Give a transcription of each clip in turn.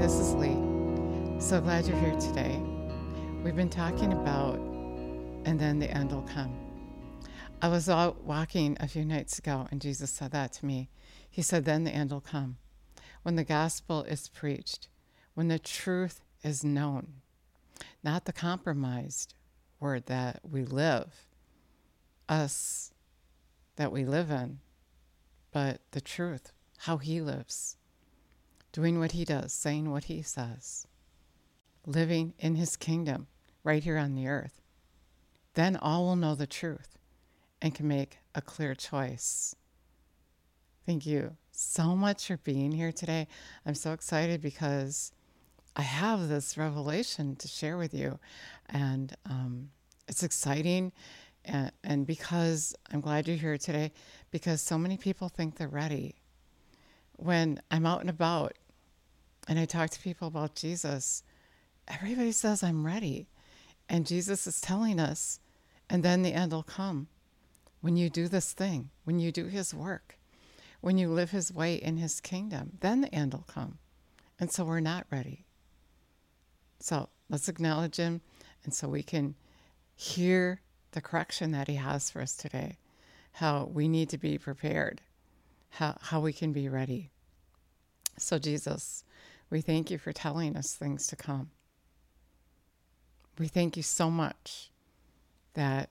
this is Lee. So glad you're here today. We've been talking about, and then the end will come. I was out walking a few nights ago, and Jesus said that to me. He said, Then the end will come. When the gospel is preached, when the truth is known, not the compromised word that we live, us that we live in, but the truth, how He lives, doing what He does, saying what He says, living in His kingdom right here on the earth. Then all will know the truth and can make a clear choice. Thank you so much for being here today. I'm so excited because I have this revelation to share with you, and um, it's exciting. And, and because I'm glad you're here today, because so many people think they're ready. When I'm out and about and I talk to people about Jesus, everybody says, I'm ready. And Jesus is telling us, and then the end will come when you do this thing, when you do his work, when you live his way in his kingdom, then the end will come. And so we're not ready. So let's acknowledge him, and so we can hear the correction that he has for us today, how we need to be prepared, how, how we can be ready. So, Jesus, we thank you for telling us things to come. We thank you so much that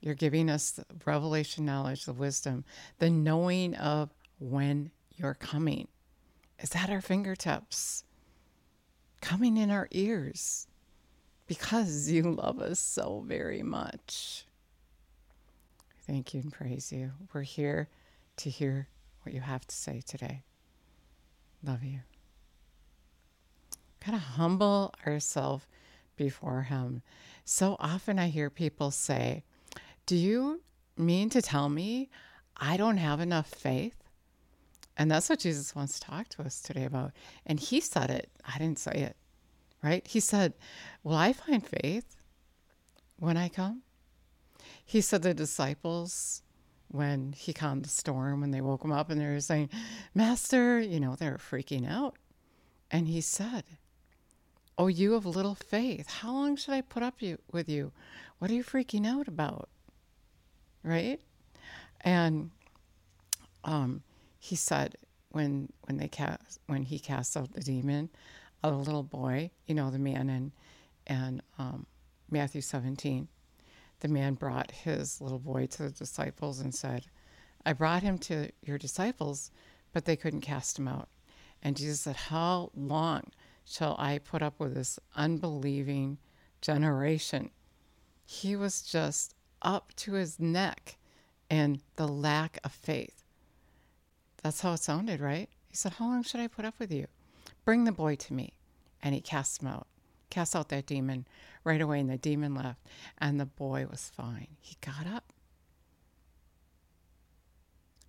you're giving us revelation knowledge, the wisdom, the knowing of when you're coming. Is at our fingertips, coming in our ears, because you love us so very much. Thank you and praise you. We're here to hear what you have to say today. Love you. Of humble ourselves before Him. So often I hear people say, Do you mean to tell me I don't have enough faith? And that's what Jesus wants to talk to us today about. And He said it, I didn't say it, right? He said, Will I find faith when I come? He said the disciples, when he calmed the storm, when they woke him up and they were saying, Master, you know, they were freaking out. And he said, Oh, you have little faith. How long should I put up you, with you? What are you freaking out about? Right? And um, he said when when they cast when he cast out the demon, a little boy, you know, the man in and um, Matthew 17, the man brought his little boy to the disciples and said, "I brought him to your disciples, but they couldn't cast him out." And Jesus said, "How long?" shall I put up with this unbelieving generation? He was just up to his neck in the lack of faith. That's how it sounded, right? He said, How long should I put up with you? Bring the boy to me. And he cast him out, cast out that demon right away, and the demon left. And the boy was fine. He got up.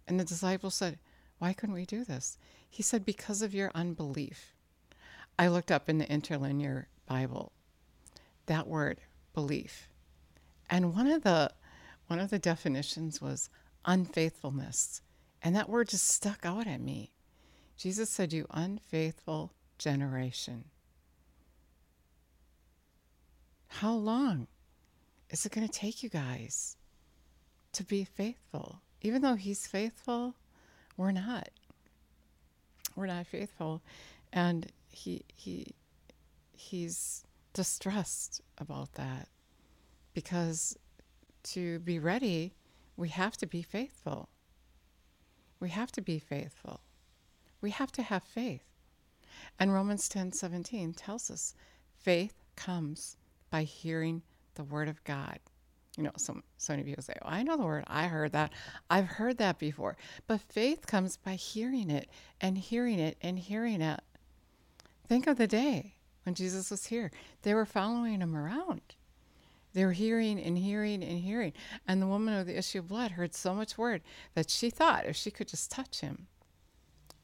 And the disciples said, Why couldn't we do this? He said, Because of your unbelief. I looked up in the interlinear Bible that word belief. And one of the one of the definitions was unfaithfulness. And that word just stuck out at me. Jesus said, You unfaithful generation. How long is it going to take you guys to be faithful? Even though He's faithful, we're not. We're not faithful. And he he he's distressed about that because to be ready we have to be faithful we have to be faithful we have to have faith and romans 10 17 tells us faith comes by hearing the word of god you know some so many people say oh, i know the word i heard that i've heard that before but faith comes by hearing it and hearing it and hearing it Think of the day when Jesus was here. They were following him around. They were hearing and hearing and hearing. And the woman of the issue of blood heard so much word that she thought if she could just touch him,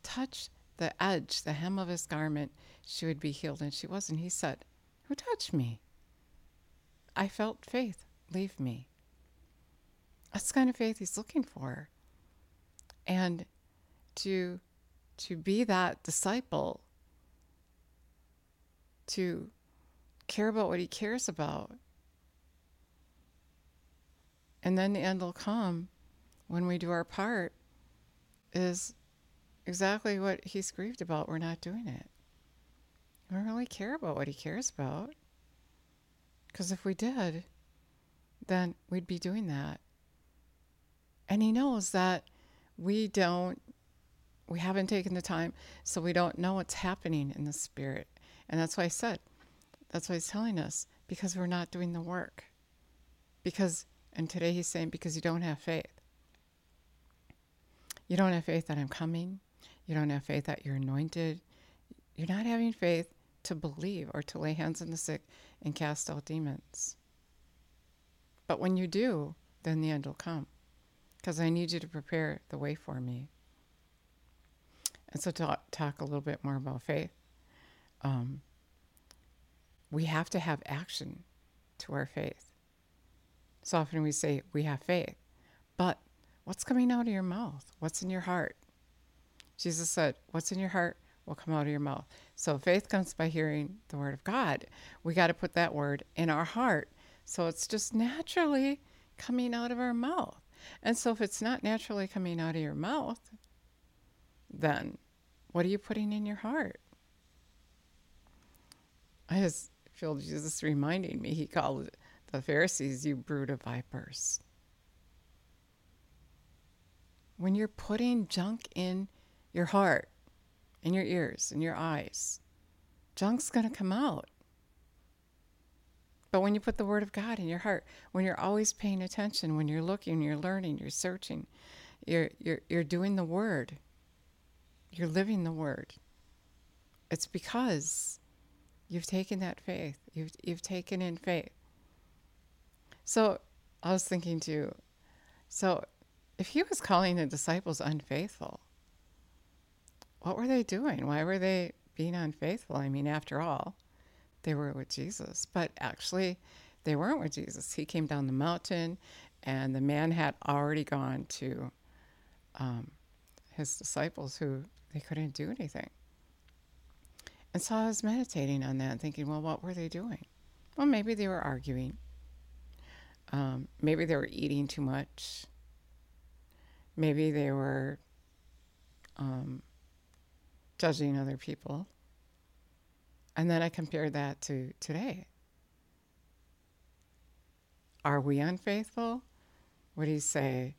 touch the edge, the hem of his garment, she would be healed. And she wasn't. He said, Who touched me? I felt faith leave me. That's kind of faith he's looking for. And to to be that disciple to care about what he cares about. And then the end will come when we do our part, is exactly what he's grieved about. We're not doing it. We don't really care about what he cares about. Because if we did, then we'd be doing that. And he knows that we don't, we haven't taken the time, so we don't know what's happening in the spirit. And that's why I said, that's why he's telling us, because we're not doing the work. Because, and today he's saying, because you don't have faith. You don't have faith that I'm coming. You don't have faith that you're anointed. You're not having faith to believe or to lay hands on the sick and cast out demons. But when you do, then the end will come because I need you to prepare the way for me. And so, to talk a little bit more about faith, um, we have to have action to our faith. So often we say we have faith, but what's coming out of your mouth? What's in your heart? Jesus said, What's in your heart will come out of your mouth. So faith comes by hearing the word of God. We got to put that word in our heart. So it's just naturally coming out of our mouth. And so if it's not naturally coming out of your mouth, then what are you putting in your heart? I just feel Jesus reminding me, he called the Pharisees, you brood of vipers. When you're putting junk in your heart, in your ears, in your eyes, junk's going to come out. But when you put the Word of God in your heart, when you're always paying attention, when you're looking, you're learning, you're searching, you're, you're, you're doing the Word, you're living the Word, it's because you've taken that faith. You've, you've taken in faith. So I was thinking too, so if he was calling the disciples unfaithful, what were they doing? Why were they being unfaithful? I mean, after all, they were with Jesus, but actually, they weren't with Jesus. He came down the mountain, and the man had already gone to um, his disciples who they couldn't do anything. And so I was meditating on that, and thinking, well, what were they doing? Well, maybe they were arguing. Um, maybe they were eating too much. Maybe they were um, judging other people. And then I compare that to today. Are we unfaithful? What do you say?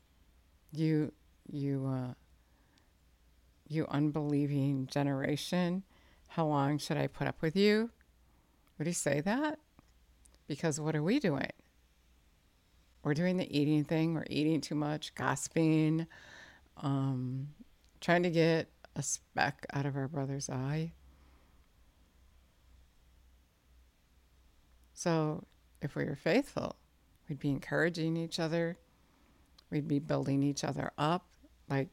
You, you, uh, you unbelieving generation, how long should I put up with you? Would he say that? Because what are we doing? We're doing the eating thing. We're eating too much, gossiping, um, trying to get a speck out of our brother's eye. So, if we were faithful, we'd be encouraging each other, we'd be building each other up like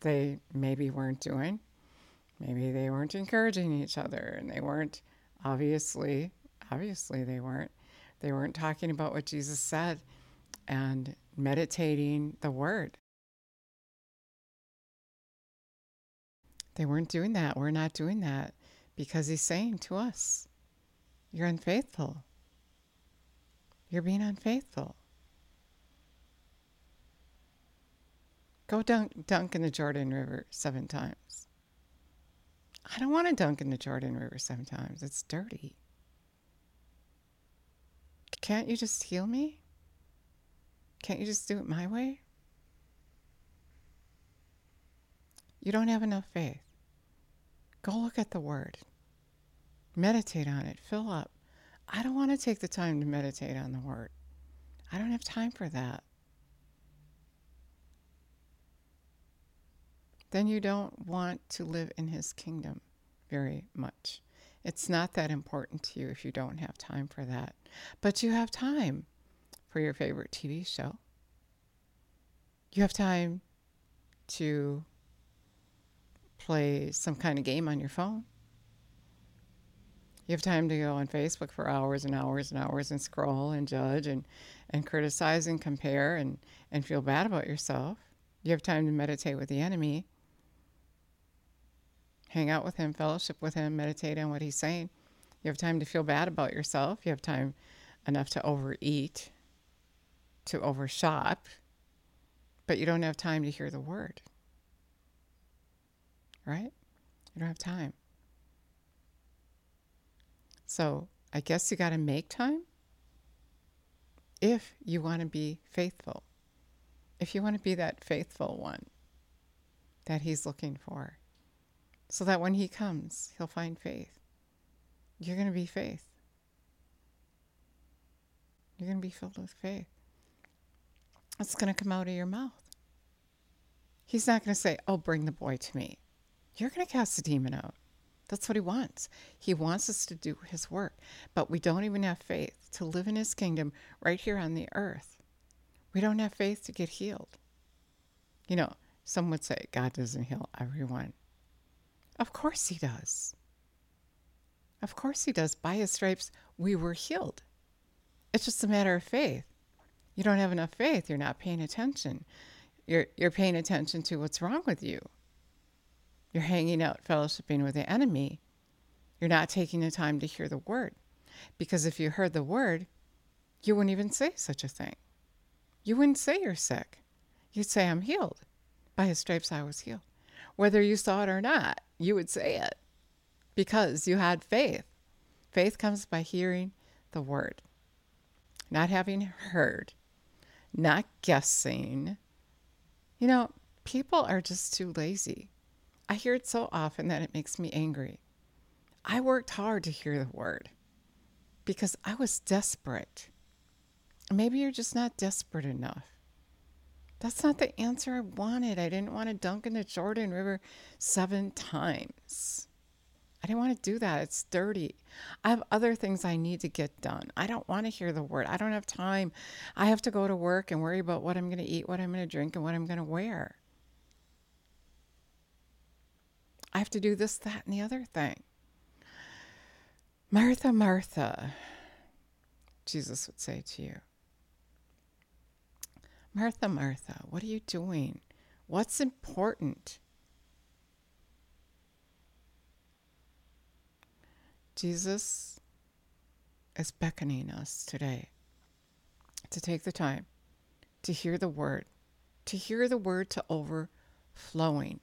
they maybe weren't doing. Maybe they weren't encouraging each other and they weren't obviously obviously they weren't they weren't talking about what Jesus said and meditating the word They weren't doing that. We're not doing that because he's saying to us, You're unfaithful. You're being unfaithful. Go dunk, dunk in the Jordan River seven times. I don't want to dunk in the Jordan River seven times. It's dirty. Can't you just heal me? Can't you just do it my way? You don't have enough faith. Go look at the word. Meditate on it. Fill up. I don't want to take the time to meditate on the word. I don't have time for that. Then you don't want to live in his kingdom very much. It's not that important to you if you don't have time for that. But you have time for your favorite TV show. You have time to play some kind of game on your phone. You have time to go on Facebook for hours and hours and hours and scroll and judge and, and criticize and compare and, and feel bad about yourself. You have time to meditate with the enemy, hang out with him, fellowship with him, meditate on what he's saying. You have time to feel bad about yourself. You have time enough to overeat, to overshop, but you don't have time to hear the word. Right? You don't have time. So I guess you got to make time if you want to be faithful. If you want to be that faithful one that he's looking for, so that when he comes, he'll find faith. You're going to be faith. You're going to be filled with faith. It's going to come out of your mouth. He's not going to say, Oh, bring the boy to me. You're going to cast the demon out. That's what he wants. He wants us to do his work, but we don't even have faith to live in his kingdom right here on the earth. We don't have faith to get healed. You know, some would say God doesn't heal everyone. Of course he does. Of course he does. By his stripes, we were healed. It's just a matter of faith. You don't have enough faith, you're not paying attention. You're, you're paying attention to what's wrong with you. You're hanging out, fellowshipping with the enemy. You're not taking the time to hear the word. Because if you heard the word, you wouldn't even say such a thing. You wouldn't say you're sick. You'd say, I'm healed. By his stripes, I was healed. Whether you saw it or not, you would say it because you had faith. Faith comes by hearing the word, not having heard, not guessing. You know, people are just too lazy. I hear it so often that it makes me angry. I worked hard to hear the word because I was desperate. Maybe you're just not desperate enough. That's not the answer I wanted. I didn't want to dunk in the Jordan River seven times. I didn't want to do that. It's dirty. I have other things I need to get done. I don't want to hear the word. I don't have time. I have to go to work and worry about what I'm going to eat, what I'm going to drink, and what I'm going to wear. I have to do this, that, and the other thing. Martha, Martha, Jesus would say to you, Martha, Martha, what are you doing? What's important? Jesus is beckoning us today to take the time to hear the word, to hear the word to overflowing.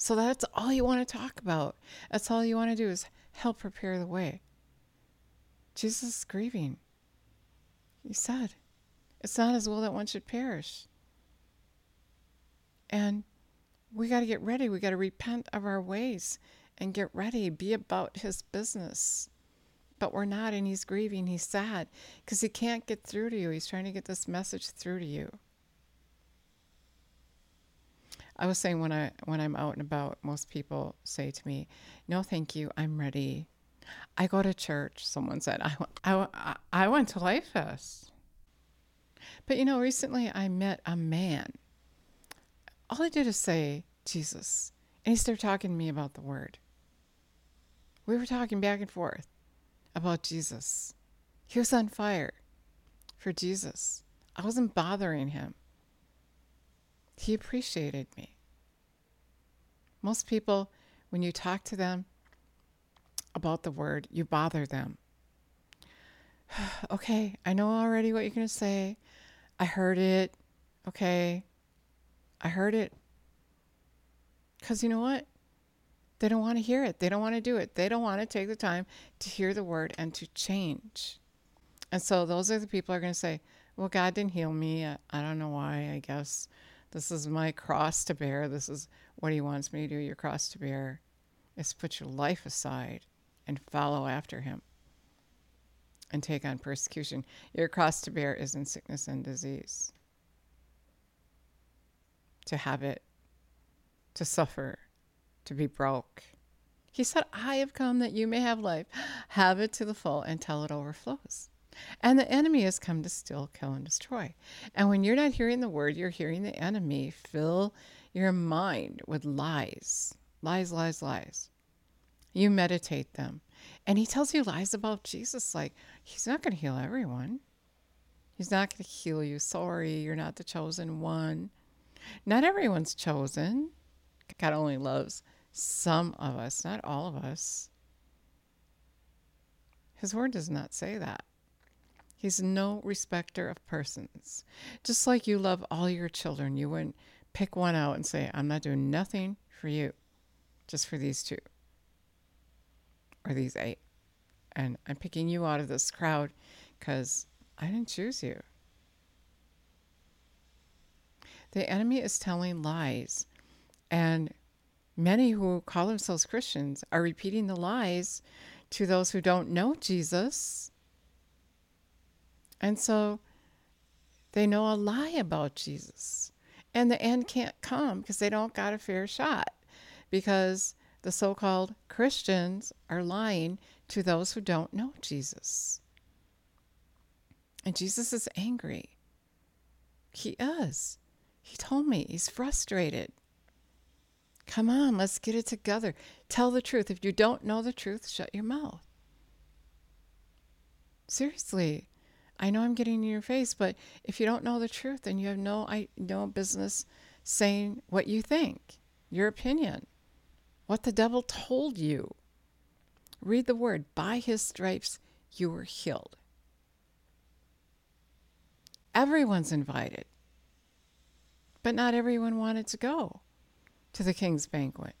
So that's all you want to talk about. That's all you want to do is help prepare the way. Jesus is grieving. He said, It's not his will that one should perish. And we got to get ready. We got to repent of our ways and get ready, be about his business. But we're not, and he's grieving. He's sad because he can't get through to you. He's trying to get this message through to you. I was saying when I when I'm out and about, most people say to me, "No, thank you, I'm ready." I go to church. Someone said, "I I, I went to Life Fest," but you know, recently I met a man. All I did is say Jesus, and he started talking to me about the Word. We were talking back and forth about Jesus. He was on fire for Jesus. I wasn't bothering him. He appreciated me. Most people, when you talk to them about the word, you bother them. okay, I know already what you're going to say. I heard it. Okay, I heard it. Because you know what? They don't want to hear it. They don't want to do it. They don't want to take the time to hear the word and to change. And so those are the people are going to say, well, God didn't heal me. I, I don't know why. I guess this is my cross to bear. This is what He wants me to do. Your cross to bear is put your life aside and follow after Him and take on persecution. Your cross to bear is in sickness and disease. To have it, to suffer, to be broke. He said, I have come that you may have life, have it to the full until it overflows. And the enemy has come to steal, kill, and destroy. And when you're not hearing the word, you're hearing the enemy fill your mind with lies, lies, lies, lies. You meditate them. And he tells you lies about Jesus, like, he's not going to heal everyone. He's not going to heal you. Sorry, you're not the chosen one. Not everyone's chosen. God only loves some of us, not all of us. His word does not say that. He's no respecter of persons. Just like you love all your children, you wouldn't pick one out and say, I'm not doing nothing for you, just for these two or these eight. And I'm picking you out of this crowd because I didn't choose you. The enemy is telling lies. And many who call themselves Christians are repeating the lies to those who don't know Jesus. And so they know a lie about Jesus. And the end can't come because they don't got a fair shot because the so called Christians are lying to those who don't know Jesus. And Jesus is angry. He is. He told me he's frustrated. Come on, let's get it together. Tell the truth. If you don't know the truth, shut your mouth. Seriously, I know I'm getting in your face, but if you don't know the truth, then you have no I no business saying what you think, your opinion, what the devil told you. Read the word. By his stripes you were healed. Everyone's invited. But not everyone wanted to go to the king's banquet.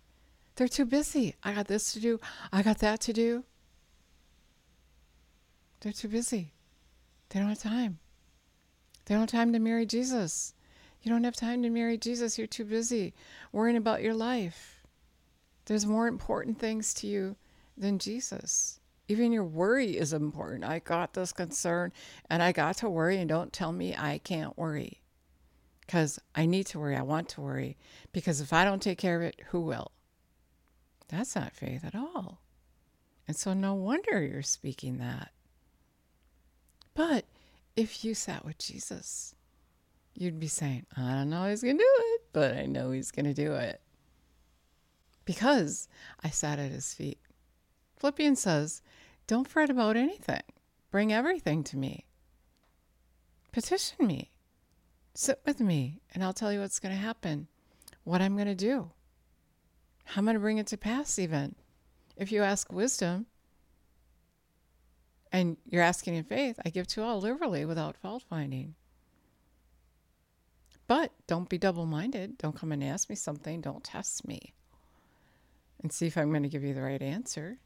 They're too busy. I got this to do, I got that to do. They're too busy. They don't have time. They don't have time to marry Jesus. You don't have time to marry Jesus. You're too busy worrying about your life. There's more important things to you than Jesus. Even your worry is important. I got this concern and I got to worry, and don't tell me I can't worry because I need to worry. I want to worry because if I don't take care of it, who will? That's not faith at all. And so, no wonder you're speaking that. But if you sat with Jesus, you'd be saying, I don't know he's going to do it, but I know he's going to do it. Because I sat at his feet. Philippians says, Don't fret about anything, bring everything to me. Petition me. Sit with me, and I'll tell you what's going to happen, what I'm going to do, how I'm going to bring it to pass, even. If you ask wisdom and you're asking in faith, I give to all liberally without fault finding. But don't be double minded. Don't come and ask me something. Don't test me and see if I'm going to give you the right answer.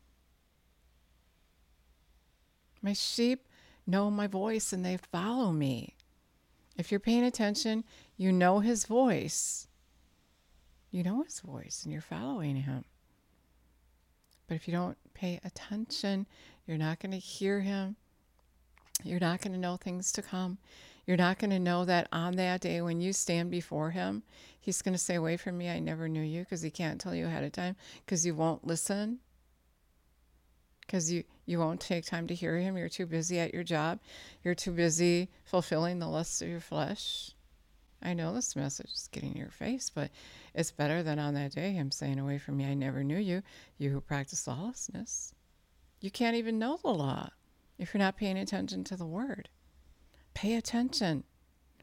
My sheep know my voice and they follow me. If you're paying attention, you know his voice. You know his voice and you're following him. But if you don't pay attention, you're not going to hear him. You're not going to know things to come. You're not going to know that on that day when you stand before him, he's going to say, Away from me, I never knew you, because he can't tell you ahead of time, because you won't listen, because you, you won't take time to hear him. You're too busy at your job. You're too busy fulfilling the lusts of your flesh. I know this message is getting in your face, but it's better than on that day him saying, Away from me, I never knew you, you who practice lawlessness. You can't even know the law if you're not paying attention to the word. Pay attention.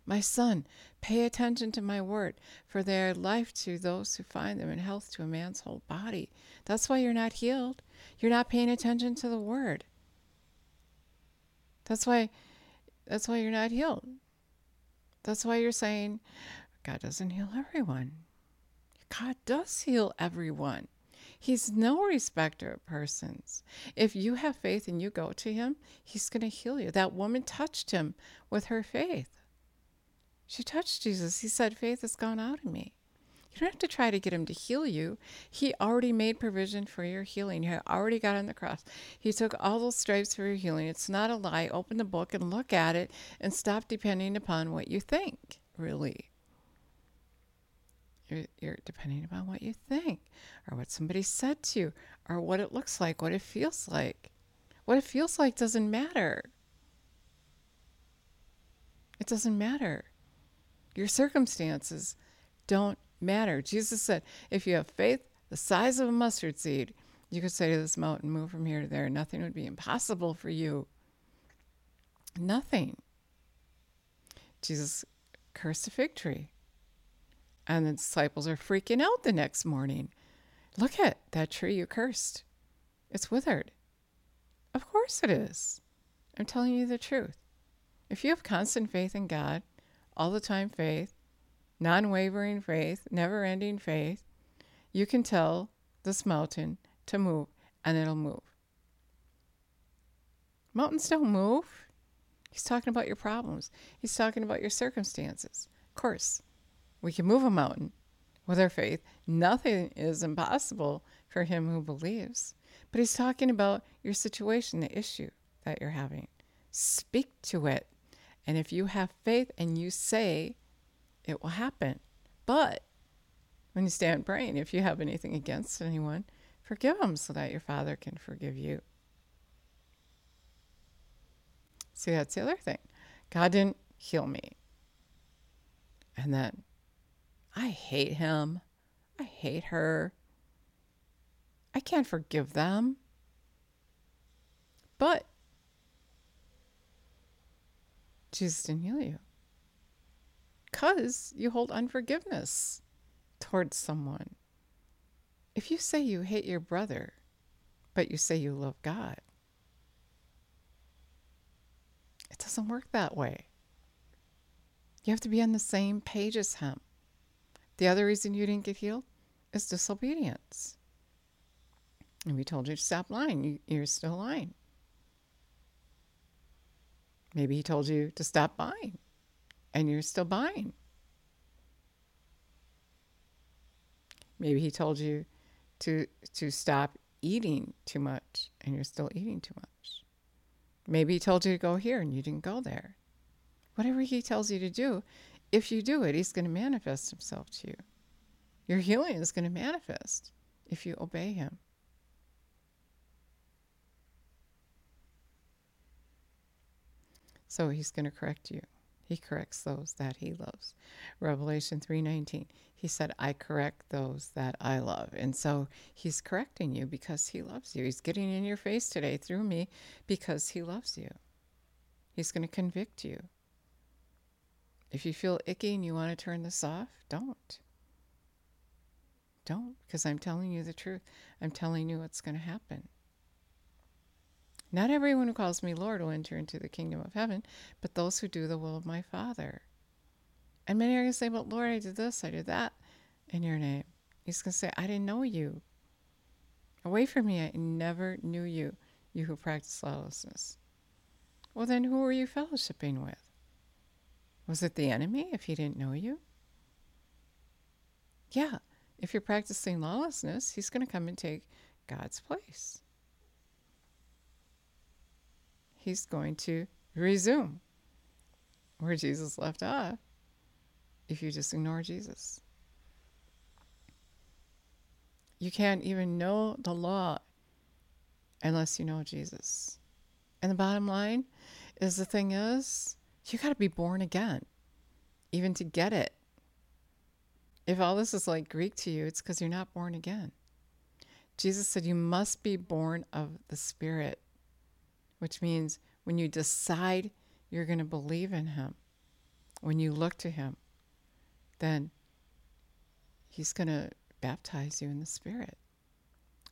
My son, pay attention to my word, for they are life to those who find them and health to a man's whole body. That's why you're not healed. You're not paying attention to the word. That's why that's why you're not healed. That's why you're saying God doesn't heal everyone. God does heal everyone. He's no respecter of persons. If you have faith and you go to him, he's going to heal you. That woman touched him with her faith. She touched Jesus. He said, Faith has gone out of me. You don't have to try to get him to heal you. He already made provision for your healing. He already got on the cross. He took all those stripes for your healing. It's not a lie. Open the book and look at it and stop depending upon what you think, really. You're, you're depending upon what you think or what somebody said to you or what it looks like, what it feels like. What it feels like doesn't matter. It doesn't matter. Your circumstances don't matter. Jesus said, if you have faith the size of a mustard seed, you could say to this mountain, move from here to there. Nothing would be impossible for you. Nothing. Jesus cursed a fig tree. And the disciples are freaking out the next morning. Look at that tree you cursed. It's withered. Of course it is. I'm telling you the truth. If you have constant faith in God, all the time faith, non wavering faith, never ending faith, you can tell this mountain to move and it'll move. Mountains don't move. He's talking about your problems, he's talking about your circumstances. Of course, we can move a mountain with our faith. Nothing is impossible for him who believes. But he's talking about your situation, the issue that you're having. Speak to it. And if you have faith and you say, it will happen. But when you stand praying, if you have anything against anyone, forgive them so that your Father can forgive you. See, that's the other thing. God didn't heal me. And then I hate him. I hate her. I can't forgive them. But Jesus didn't heal you because you hold unforgiveness towards someone. If you say you hate your brother, but you say you love God, it doesn't work that way. You have to be on the same page as him. The other reason you didn't get healed is disobedience. And we told you to stop lying. You, you're still lying. Maybe he told you to stop buying and you're still buying. Maybe he told you to to stop eating too much and you're still eating too much. Maybe he told you to go here and you didn't go there. Whatever he tells you to do, if you do it, he's going to manifest himself to you. Your healing is going to manifest if you obey him. So he's going to correct you. He corrects those that he loves. Revelation 3:19. He said, "I correct those that I love." And so he's correcting you because he loves you. He's getting in your face today through me because he loves you. He's going to convict you. If you feel icky and you want to turn this off, don't. Don't, because I'm telling you the truth. I'm telling you what's going to happen. Not everyone who calls me Lord will enter into the kingdom of heaven, but those who do the will of my Father. And many are going to say, But Lord, I did this, I did that in your name. He's going to say, I didn't know you. Away from me, I never knew you, you who practice lawlessness. Well, then who are you fellowshipping with? Was it the enemy if he didn't know you? Yeah, if you're practicing lawlessness, he's going to come and take God's place he's going to resume where Jesus left off if you just ignore Jesus. You can't even know the law unless you know Jesus. And the bottom line is the thing is, you got to be born again, even to get it. If all this is like Greek to you, it's because you're not born again. Jesus said you must be born of the Spirit which means when you decide you're going to believe in Him, when you look to Him, then He's going to baptize you in the Spirit.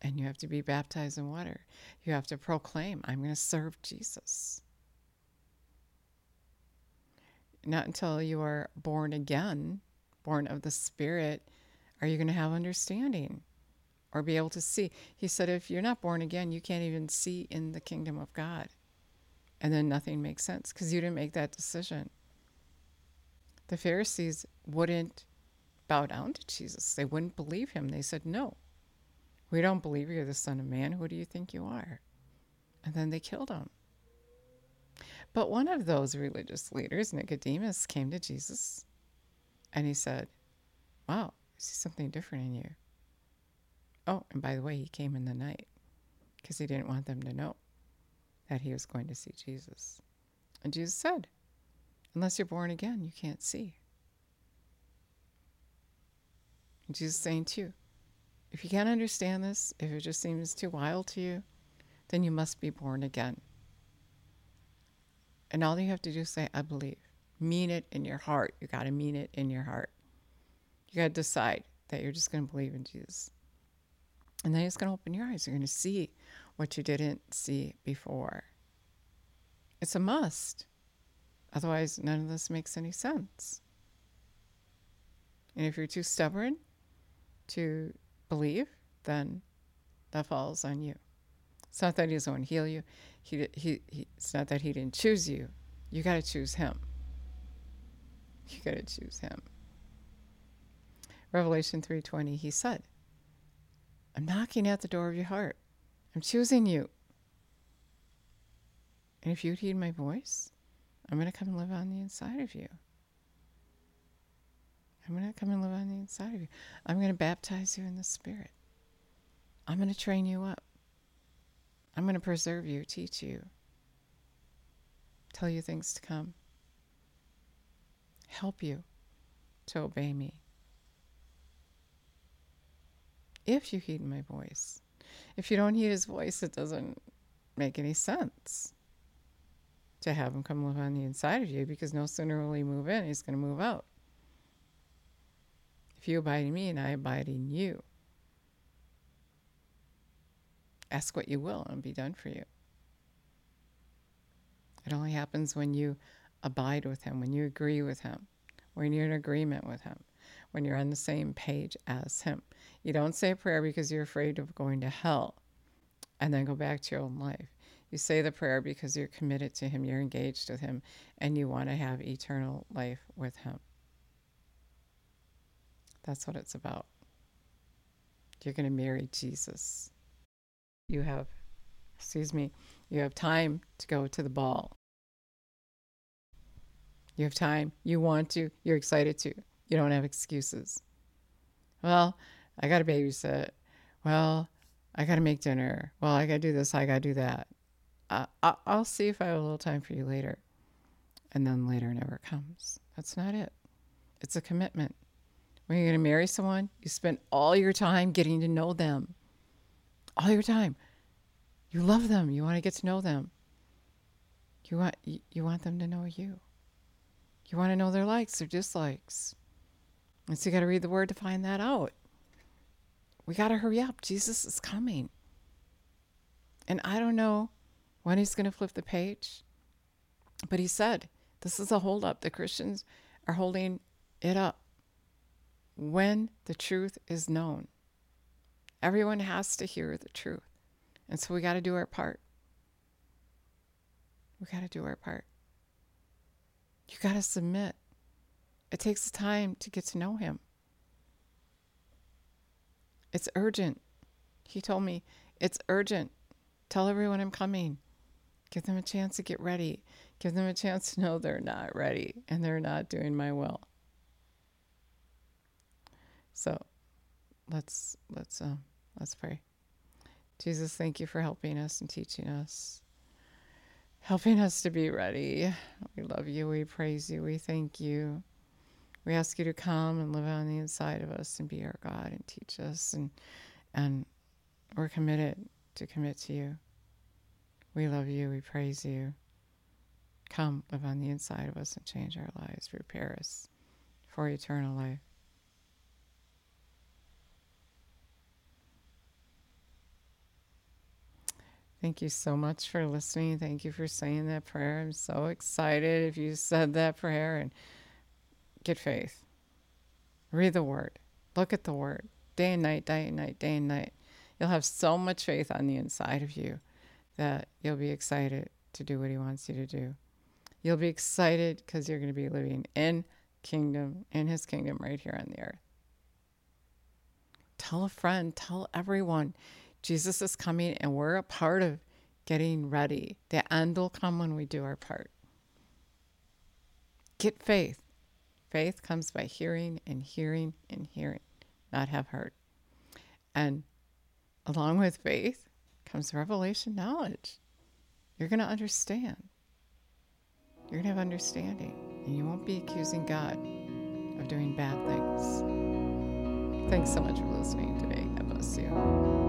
And you have to be baptized in water. You have to proclaim, I'm going to serve Jesus. Not until you are born again, born of the Spirit, are you going to have understanding or be able to see. He said, if you're not born again, you can't even see in the kingdom of God. And then nothing makes sense because you didn't make that decision. The Pharisees wouldn't bow down to Jesus, they wouldn't believe him. They said, No, we don't believe you're the Son of Man. Who do you think you are? And then they killed him. But one of those religious leaders, Nicodemus, came to Jesus and he said, Wow, I see something different in you. Oh, and by the way, he came in the night because he didn't want them to know that he was going to see Jesus. And Jesus said, Unless you're born again, you can't see. And Jesus saying too, if you can't understand this, if it just seems too wild to you, then you must be born again. And all you have to do is say, I believe. Mean it in your heart. You got to mean it in your heart. You got to decide that you're just going to believe in Jesus. And then it's going to open your eyes. You're going to see what you didn't see before. It's a must. Otherwise, none of this makes any sense. And if you're too stubborn to believe, then that falls on you. It's not that he doesn't want to heal you. He, he, he, it's not that he didn't choose you. You got to choose him. You got to choose him. Revelation 3:20 he said, I'm knocking at the door of your heart. I'm choosing you. And if you'd heed my voice, I'm going to come and live on the inside of you. I'm going to come and live on the inside of you. I'm going to baptize you in the Spirit. I'm going to train you up. I'm going to preserve you, teach you, tell you things to come, help you to obey me. If you heed my voice. If you don't heed his voice, it doesn't make any sense to have him come live on the inside of you because no sooner will he move in, he's going to move out. If you abide in me and I abide in you, ask what you will and be done for you. It only happens when you abide with him, when you agree with him, when you're in agreement with him, when you're on the same page as him. You don't say a prayer because you're afraid of going to hell and then go back to your own life. You say the prayer because you're committed to him, you're engaged with him, and you want to have eternal life with him. That's what it's about. You're going to marry Jesus. You have, excuse me, you have time to go to the ball. You have time. You want to. You're excited to. You don't have excuses. Well, I got to babysit. Well, I got to make dinner. Well, I got to do this. I got to do that. Uh, I'll see if I have a little time for you later. And then later never comes. That's not it. It's a commitment. When you're going to marry someone, you spend all your time getting to know them. All your time. You love them. You want to get to know them. You want you want them to know you. You want to know their likes or dislikes. And so you got to read the word to find that out. We got to hurry up. Jesus is coming. And I don't know when he's going to flip the page, but he said this is a holdup. The Christians are holding it up when the truth is known. Everyone has to hear the truth. And so we got to do our part. We got to do our part. You got to submit. It takes time to get to know him. It's urgent. He told me, it's urgent. Tell everyone I'm coming. Give them a chance to get ready. Give them a chance to know they're not ready and they're not doing my will. So let's let's uh, let's pray. Jesus, thank you for helping us and teaching us, helping us to be ready. We love you. We praise you. We thank you. We ask you to come and live on the inside of us and be our God and teach us and and we're committed to commit to you. We love you. We praise you. Come live on the inside of us and change our lives. Prepare us for eternal life. Thank you so much for listening. Thank you for saying that prayer. I'm so excited if you said that prayer and get faith. Read the word. Look at the word. Day and night, day and night, day and night. You'll have so much faith on the inside of you that you'll be excited to do what he wants you to do. You'll be excited because you're going to be living in kingdom, in his kingdom right here on the earth. Tell a friend, tell everyone. Jesus is coming and we're a part of getting ready. The end will come when we do our part. Get faith. Faith comes by hearing and hearing and hearing, not have heard. And along with faith comes revelation knowledge. You're going to understand. You're going to have understanding, and you won't be accusing God of doing bad things. Thanks so much for listening today. God bless you.